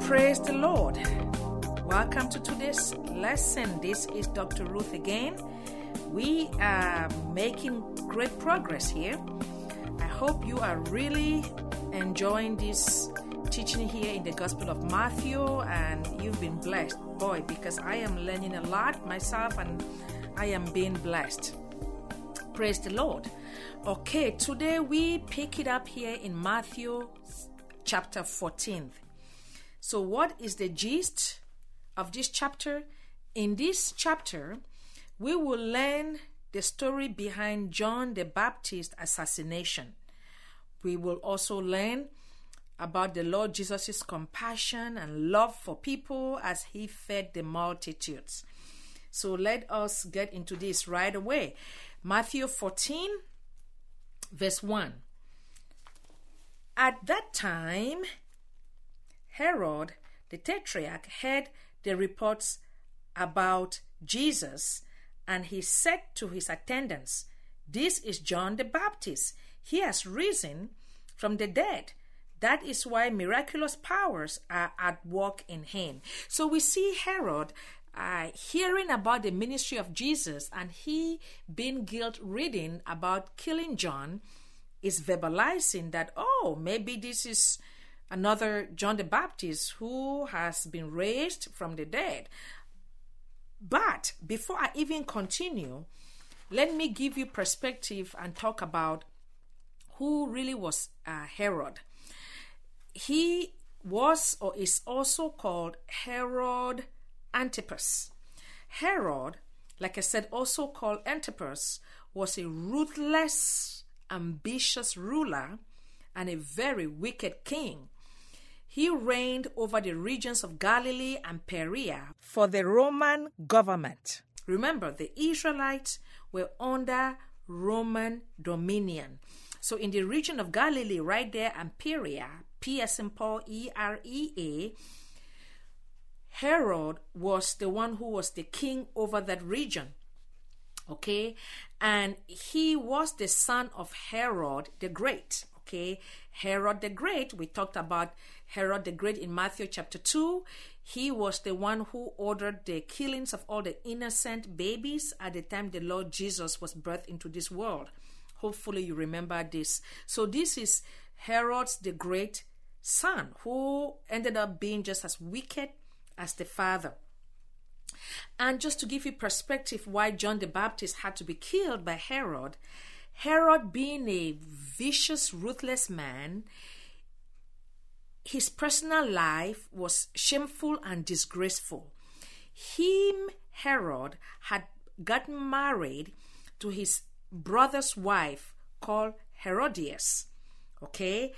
Praise the Lord. Welcome to today's lesson. This is Dr. Ruth again. We are making great progress here. I hope you are really enjoying this teaching here in the Gospel of Matthew and you've been blessed. Boy, because I am learning a lot myself and I am being blessed. Praise the Lord. Okay, today we pick it up here in Matthew chapter 14. So, what is the gist of this chapter? In this chapter, we will learn the story behind John the Baptist assassination. We will also learn about the Lord Jesus' compassion and love for people as he fed the multitudes. So let us get into this right away. Matthew 14, verse 1. At that time, Herod the Tetrarch heard the reports about Jesus, and he said to his attendants, This is John the Baptist. He has risen from the dead. That is why miraculous powers are at work in him. So we see Herod uh, hearing about the ministry of Jesus and he being guilt ridden about killing John is verbalizing that, oh, maybe this is another John the Baptist who has been raised from the dead. But before I even continue, let me give you perspective and talk about who really was uh, Herod. He was or is also called Herod Antipas. Herod, like I said, also called Antipas, was a ruthless, ambitious ruler and a very wicked king. He reigned over the regions of Galilee and Perea for the Roman government. Remember, the Israelites were under Roman dominion. So, in the region of Galilee, right there, and Perea, P Paul, E R E A, Herod was the one who was the king over that region. Okay, and he was the son of Herod the Great. Okay, Herod the Great, we talked about Herod the Great in Matthew chapter 2. He was the one who ordered the killings of all the innocent babies at the time the Lord Jesus was birthed into this world. Hopefully, you remember this. So, this is Herod's the Great son who ended up being just as wicked as the father. And just to give you perspective why John the Baptist had to be killed by Herod, Herod, being a vicious, ruthless man, his personal life was shameful and disgraceful. Him, Herod, had gotten married to his brother's wife called Herodias. Okay?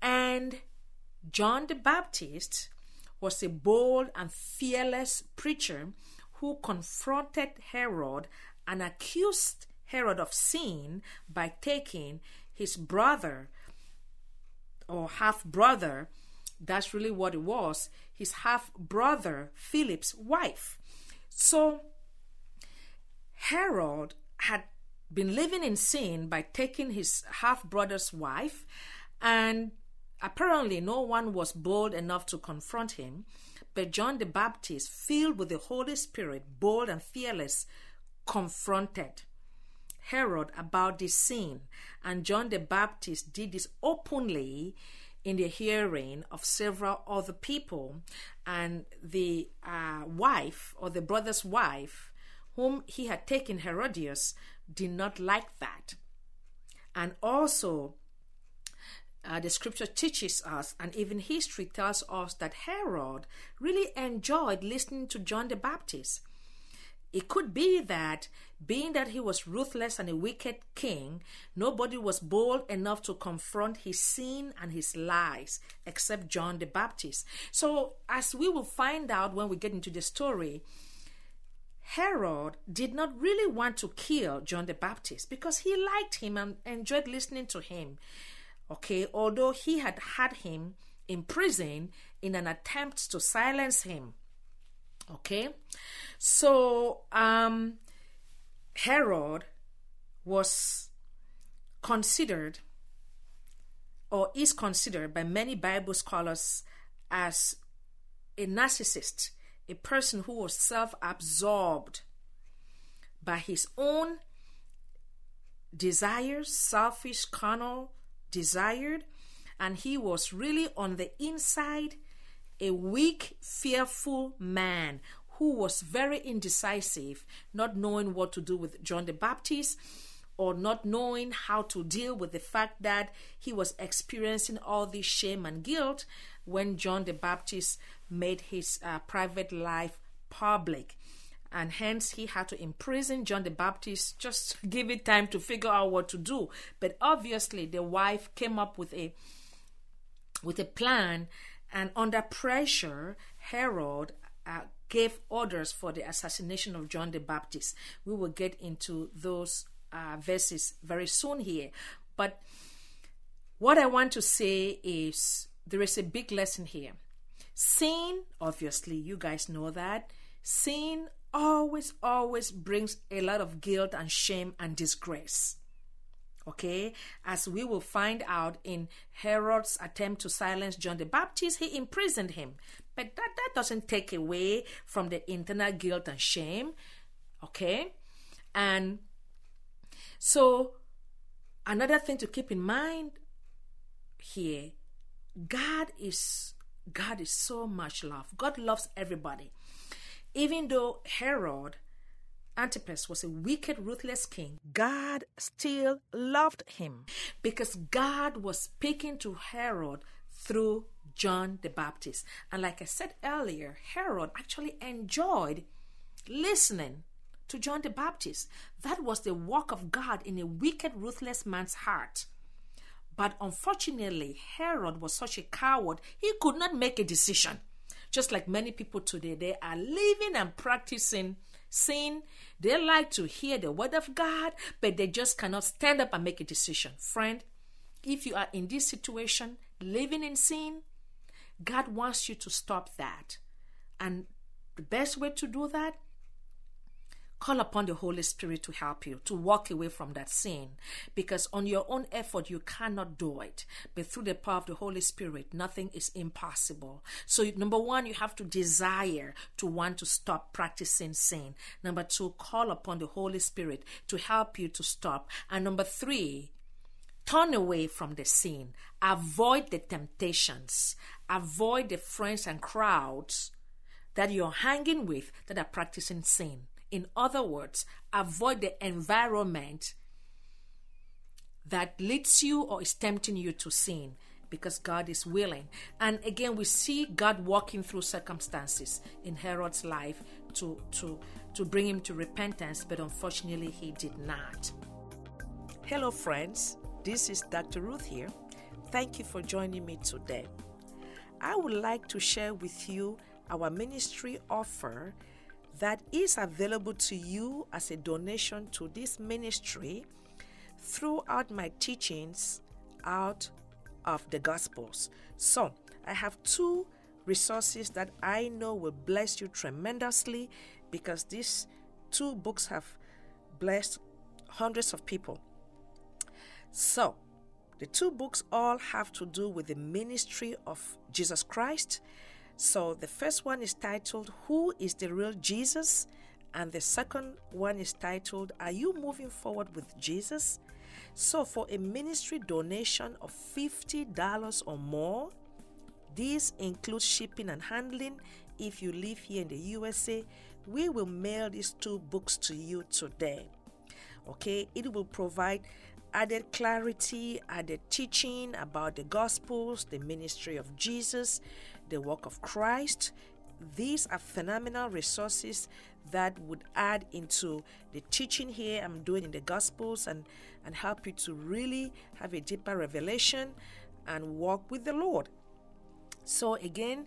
And John the Baptist was a bold and fearless preacher who confronted Herod and accused Herod of sin by taking his brother or half brother, that's really what it was, his half brother Philip's wife. So Herod had been living in sin by taking his half brother's wife, and apparently no one was bold enough to confront him. But John the Baptist, filled with the Holy Spirit, bold and fearless, confronted Herod about this sin, and John the Baptist did this openly in the hearing of several other people, and the uh, wife or the brother's wife, whom he had taken Herodias, did not like that. And also, uh, the scripture teaches us, and even history tells us, that Herod really enjoyed listening to John the Baptist. It could be that, being that he was ruthless and a wicked king, nobody was bold enough to confront his sin and his lies except John the Baptist. So, as we will find out when we get into the story, Herod did not really want to kill John the Baptist because he liked him and enjoyed listening to him. Okay, although he had had him in prison in an attempt to silence him. Okay, so um, Herod was considered or is considered by many Bible scholars as a narcissist, a person who was self absorbed by his own desires, selfish, carnal, desired, and he was really on the inside a weak, fearful man who was very indecisive, not knowing what to do with John the Baptist or not knowing how to deal with the fact that he was experiencing all this shame and guilt when John the Baptist made his uh, private life public. And hence, he had to imprison John the Baptist just give it time to figure out what to do. But obviously, the wife came up with a with a plan, and under pressure, Herod uh, gave orders for the assassination of John the Baptist. We will get into those uh, verses very soon here. But what I want to say is there is a big lesson here. Sin, obviously, you guys know that. Sin always, always brings a lot of guilt and shame and disgrace. Okay, as we will find out in Herod's attempt to silence John the Baptist, he imprisoned him. But that, that doesn't take away from the internal guilt and shame. Okay, and so, another thing to keep in mind here God is God is so much love. God loves everybody. Even though Herod Antipas was a wicked, ruthless king, God still loved him because God was speaking to Herod through John the Baptist. And like I said earlier, Herod actually enjoyed listening to John the Baptist. That was the work of God in a wicked, ruthless man's heart. But unfortunately, Herod was such a coward, he could not make a decision. Just like many people today, they are living and practicing sin. They like to hear the word of God, but they just cannot stand up and make a decision. Friend, if you are in this situation, living in sin, God wants you to stop that. And the best way to do that Call upon the Holy Spirit to help you to walk away from that sin because on your own effort you cannot do it. But through the power of the Holy Spirit, nothing is impossible. So, number one, you have to desire to want to stop practicing sin. Number two, call upon the Holy Spirit to help you to stop. And number three, turn away from the sin. Avoid the temptations. Avoid the friends and crowds that you're hanging with that are practicing sin. In other words, avoid the environment that leads you or is tempting you to sin because God is willing. And again, we see God walking through circumstances in Herod's life to, to, to bring him to repentance, but unfortunately, he did not. Hello, friends. This is Dr. Ruth here. Thank you for joining me today. I would like to share with you our ministry offer that is available to you as a donation to this ministry throughout my teachings out of the Gospels. So, I have two resources that I know will bless you tremendously because these two books have blessed hundreds of people. So, the two books all have to do with the ministry of Jesus Christ so the first one is titled Who is the Real Jesus? And the second one is titled Are You Moving Forward with Jesus? So for a ministry donation of $50 or more, this includes shipping and handling. If you live here in the USA, we will mail these two books to you today. Okay, it will provide added clarity, added teaching about the Gospels, the ministry of Jesus, the work of Christ. These are phenomenal resources that would add into the teaching here I'm doing in the Gospels and, and help you to really have a deeper revelation and walk with the Lord. So, again,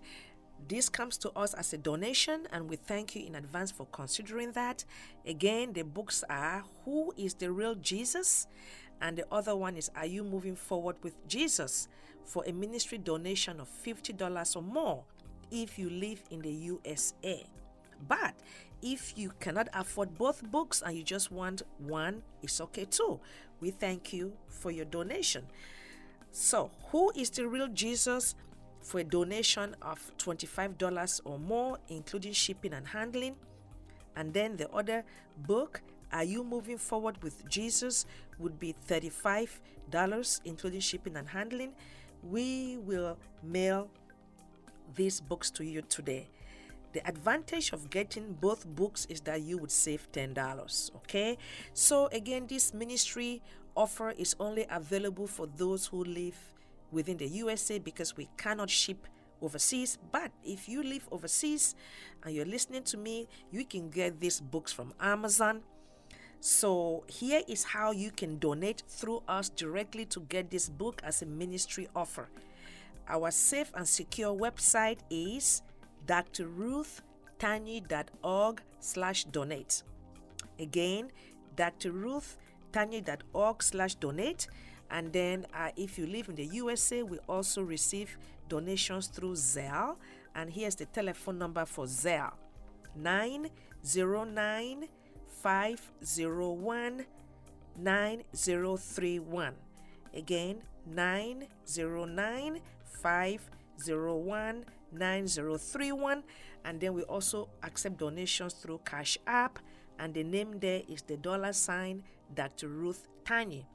this comes to us as a donation, and we thank you in advance for considering that. Again, the books are Who is the Real Jesus? And the other one is Are You Moving Forward with Jesus? For a ministry donation of $50 or more if you live in the USA. But if you cannot afford both books and you just want one, it's okay too. We thank you for your donation. So, who is the real Jesus? For a donation of $25 or more, including shipping and handling. And then the other book, Are You Moving Forward with Jesus? would be $35, including shipping and handling. We will mail these books to you today. The advantage of getting both books is that you would save $10. Okay, so again, this ministry offer is only available for those who live within the USA because we cannot ship overseas. But if you live overseas and you're listening to me, you can get these books from Amazon. So, here is how you can donate through us directly to get this book as a ministry offer. Our safe and secure website is drruthtanyi.org slash donate. Again, drruthtanyi.org slash donate. And then uh, if you live in the USA, we also receive donations through Zelle. And here's the telephone number for Zelle 909 501 9031. Again, 909 501 9031 and then we also accept donations through cash app. And the name there is the dollar sign dr ruth tanyi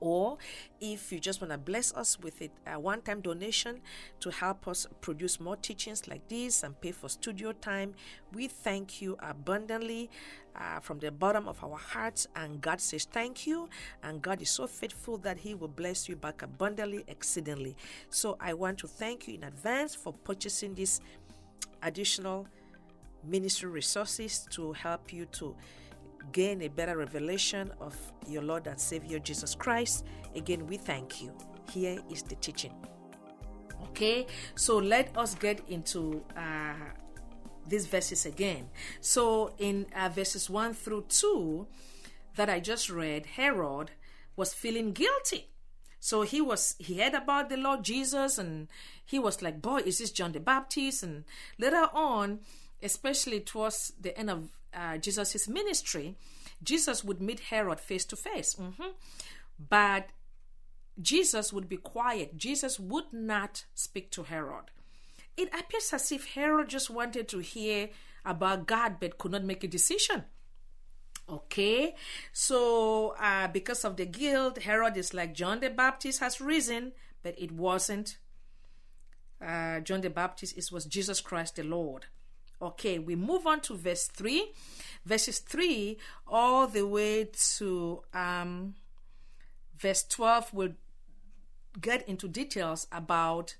or if you just want to bless us with it, a one time donation to help us produce more teachings like this and pay for studio time, we thank you abundantly uh, from the bottom of our hearts. And God says thank you. And God is so faithful that He will bless you back abundantly, exceedingly. So I want to thank you in advance for purchasing this additional ministry resources to help you to gain a better revelation of your Lord and Savior Jesus Christ. Again, we thank you. Here is the teaching. Okay, so let us get into uh, these verses again. So, in uh, verses 1 through 2 that I just read, Herod was feeling guilty. So he was he heard about the Lord Jesus and he was like, Boy, is this John the Baptist? And later on, especially towards the end of uh, Jesus' ministry, Jesus would meet Herod face to face. But Jesus would be quiet. Jesus would not speak to Herod. It appears as if Herod just wanted to hear about God but could not make a decision. Okay, so uh, because of the guilt, Herod is like John the Baptist has risen, but it wasn't uh, John the Baptist, it was Jesus Christ the Lord. Okay, we move on to verse 3, verses 3 all the way to um, verse 12 will get into details about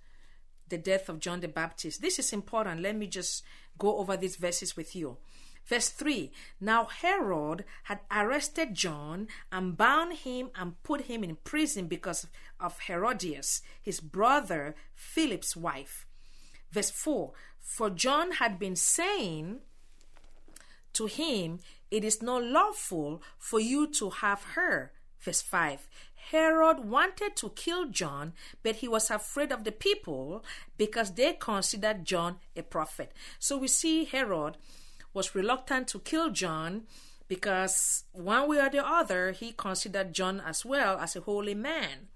the death of John the Baptist. This is important. Let me just go over these verses with you. Verse 3 Now Herod had arrested John and bound him and put him in prison because of Herodias, his brother Philip's wife. Verse 4 For John had been saying to him, It is not lawful for you to have her. Verse 5 Herod wanted to kill John, but he was afraid of the people because they considered John a prophet. So we see Herod was reluctant to kill John because one way or the other he considered John as well as a holy man.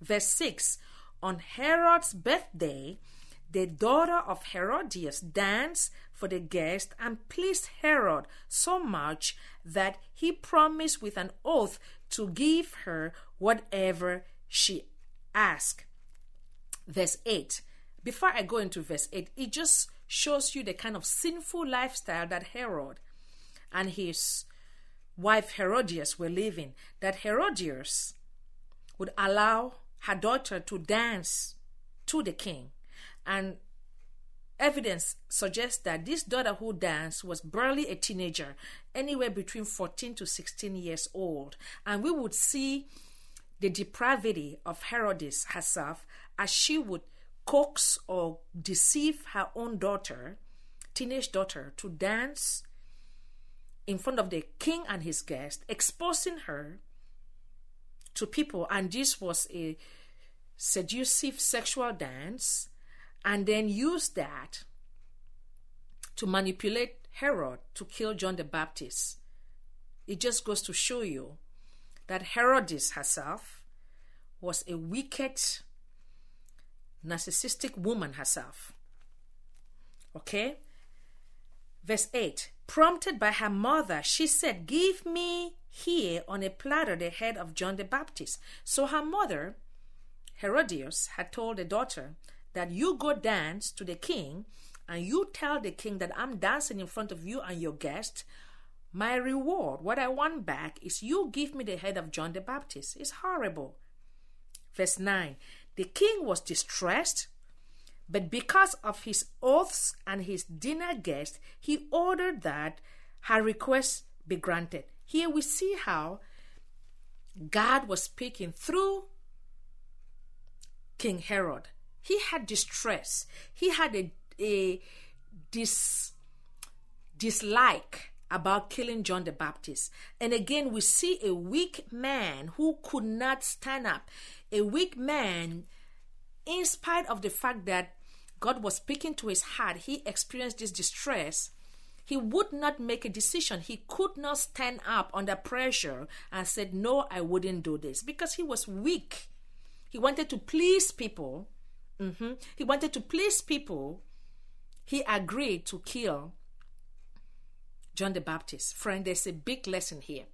Verse 6 On Herod's birthday, the daughter of Herodias danced for the guest and pleased Herod so much that he promised with an oath to give her whatever she asked. Verse 8. Before I go into verse 8, it just shows you the kind of sinful lifestyle that Herod and his wife Herodias were living. That Herodias would allow her daughter to dance to the king and evidence suggests that this daughter who danced was barely a teenager, anywhere between 14 to 16 years old. And we would see the depravity of Herodias herself as she would coax or deceive her own daughter, teenage daughter, to dance in front of the king and his guests, exposing her to people. And this was a seductive sexual dance and then use that to manipulate Herod to kill John the Baptist. It just goes to show you that Herodias herself was a wicked, narcissistic woman herself. Okay? Verse 8 Prompted by her mother, she said, Give me here on a platter the head of John the Baptist. So her mother, Herodias, had told the daughter that you go dance to the king and you tell the king that I'm dancing in front of you and your guest. My reward, what I want back, is you give me the head of John the Baptist. It's horrible. Verse 9 The king was distressed but because of his oaths and his dinner guest, he ordered that her request be granted. Here we see how God was speaking through King Herod. He had distress, he had a, a dis, dislike about killing John the Baptist. And again, we see a weak man who could not stand up, a weak man, in spite of the fact that God was speaking to his heart, he experienced this distress. He would not make a decision. He could not stand up under pressure and said, No, I wouldn't do this because he was weak. He wanted to please people. Mm-hmm. He wanted to please people. He agreed to kill John the Baptist. Friend, there's a big lesson here.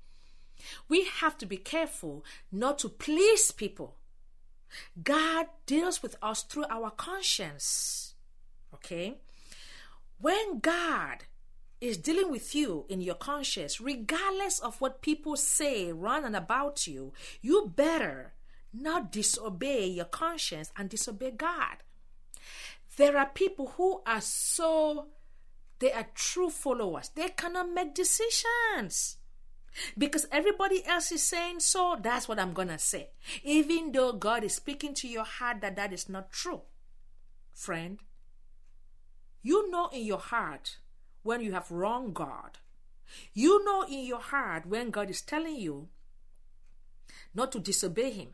We have to be careful not to please people God deals with us through our conscience. Okay? When God is dealing with you in your conscience, regardless of what people say run and about you, you better not disobey your conscience and disobey God. There are people who are so, they are true followers. They cannot make decisions. Because everybody else is saying so, that's what I'm going to say. Even though God is speaking to your heart that that is not true. Friend, you know in your heart when you have wronged God. You know in your heart when God is telling you not to disobey Him.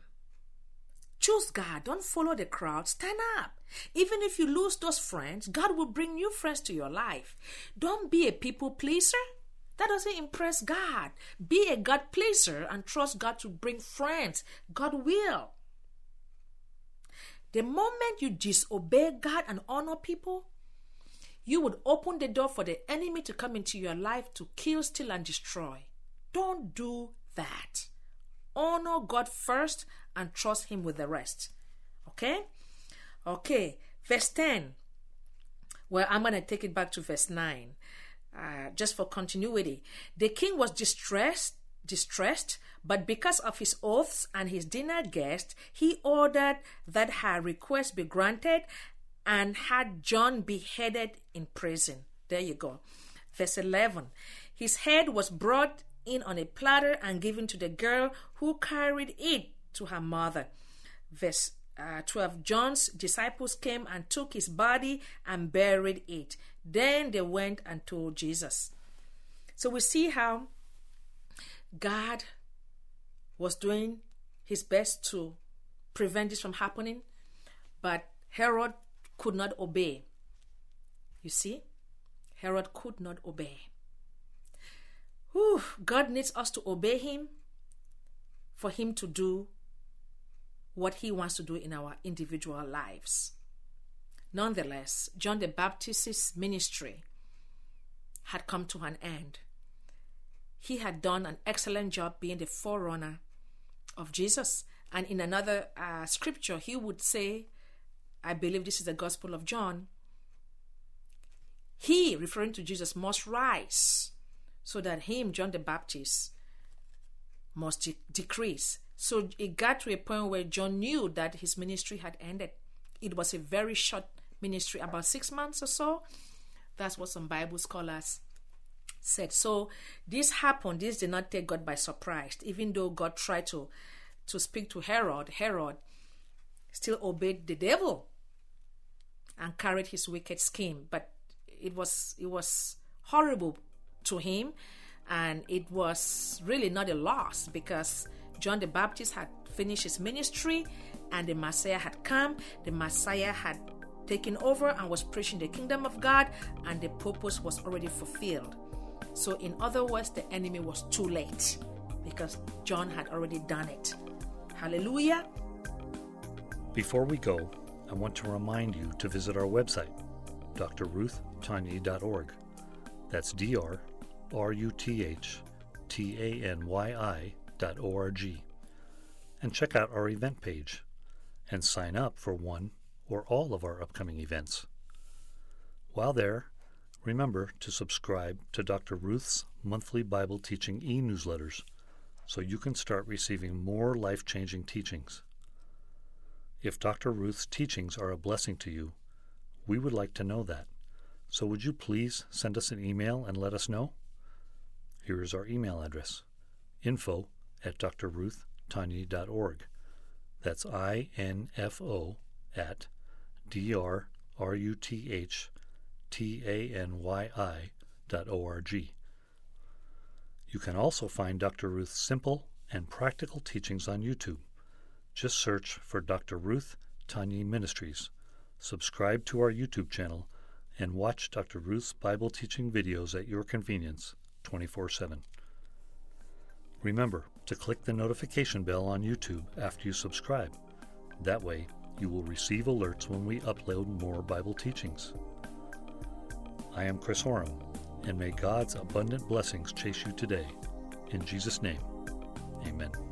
Choose God. Don't follow the crowd. Stand up. Even if you lose those friends, God will bring new friends to your life. Don't be a people pleaser. That doesn't impress God. Be a God pleaser and trust God to bring friends. God will. The moment you disobey God and honor people, you would open the door for the enemy to come into your life to kill, steal, and destroy. Don't do that. Honor God first and trust Him with the rest. Okay? Okay. Verse 10. Well, I'm going to take it back to verse 9 uh, just for continuity. The king was distressed, distressed, but because of his oaths and his dinner guest, he ordered that her request be granted and had John beheaded in prison. There you go. Verse 11 His head was brought in on a platter and given to the girl who carried it to her mother. Verse uh, 12 John's disciples came and took his body and buried it. Then they went and told Jesus. So we see how God was doing his best to prevent this from happening, but Herod could not obey. You see? Herod could not obey. Whew, God needs us to obey him for him to do what he wants to do in our individual lives. Nonetheless, John the Baptist's ministry had come to an end. He had done an excellent job being the forerunner of Jesus. And in another uh, scripture, he would say, I believe this is the Gospel of John. He, referring to Jesus, must rise so that him, John the Baptist, must de- decrease. So it got to a point where John knew that his ministry had ended. It was a very short ministry, about six months or so. That's what some Bible scholars said. So this happened. This did not take God by surprise. Even though God tried to to speak to Herod, Herod still obeyed the devil and carried his wicked scheme. But it was it was horrible to him, and it was really not a loss because John the Baptist had finished his ministry, and the Messiah had come. The Messiah had taken over and was preaching the kingdom of God, and the purpose was already fulfilled. So, in other words, the enemy was too late because John had already done it. Hallelujah. Before we go, I want to remind you to visit our website, drruthtanyi.org. That's D R R U T H T A N Y I dot O R G. And check out our event page and sign up for one or all of our upcoming events. While there, remember to subscribe to Dr. Ruth's monthly Bible teaching e newsletters so you can start receiving more life changing teachings. If Dr. Ruth's teachings are a blessing to you, we would like to know that. So would you please send us an email and let us know? Here is our email address info at drruthtanyi.org. That's I N F O at D R R U T H T A N Y I dot O R G. You can also find Dr. Ruth's simple and practical teachings on YouTube. Just search for Dr. Ruth Tanyi Ministries. Subscribe to our YouTube channel and watch Dr. Ruth's Bible teaching videos at your convenience 24 7. Remember to click the notification bell on YouTube after you subscribe. That way, you will receive alerts when we upload more Bible teachings. I am Chris Horam, and may God's abundant blessings chase you today. In Jesus' name, amen.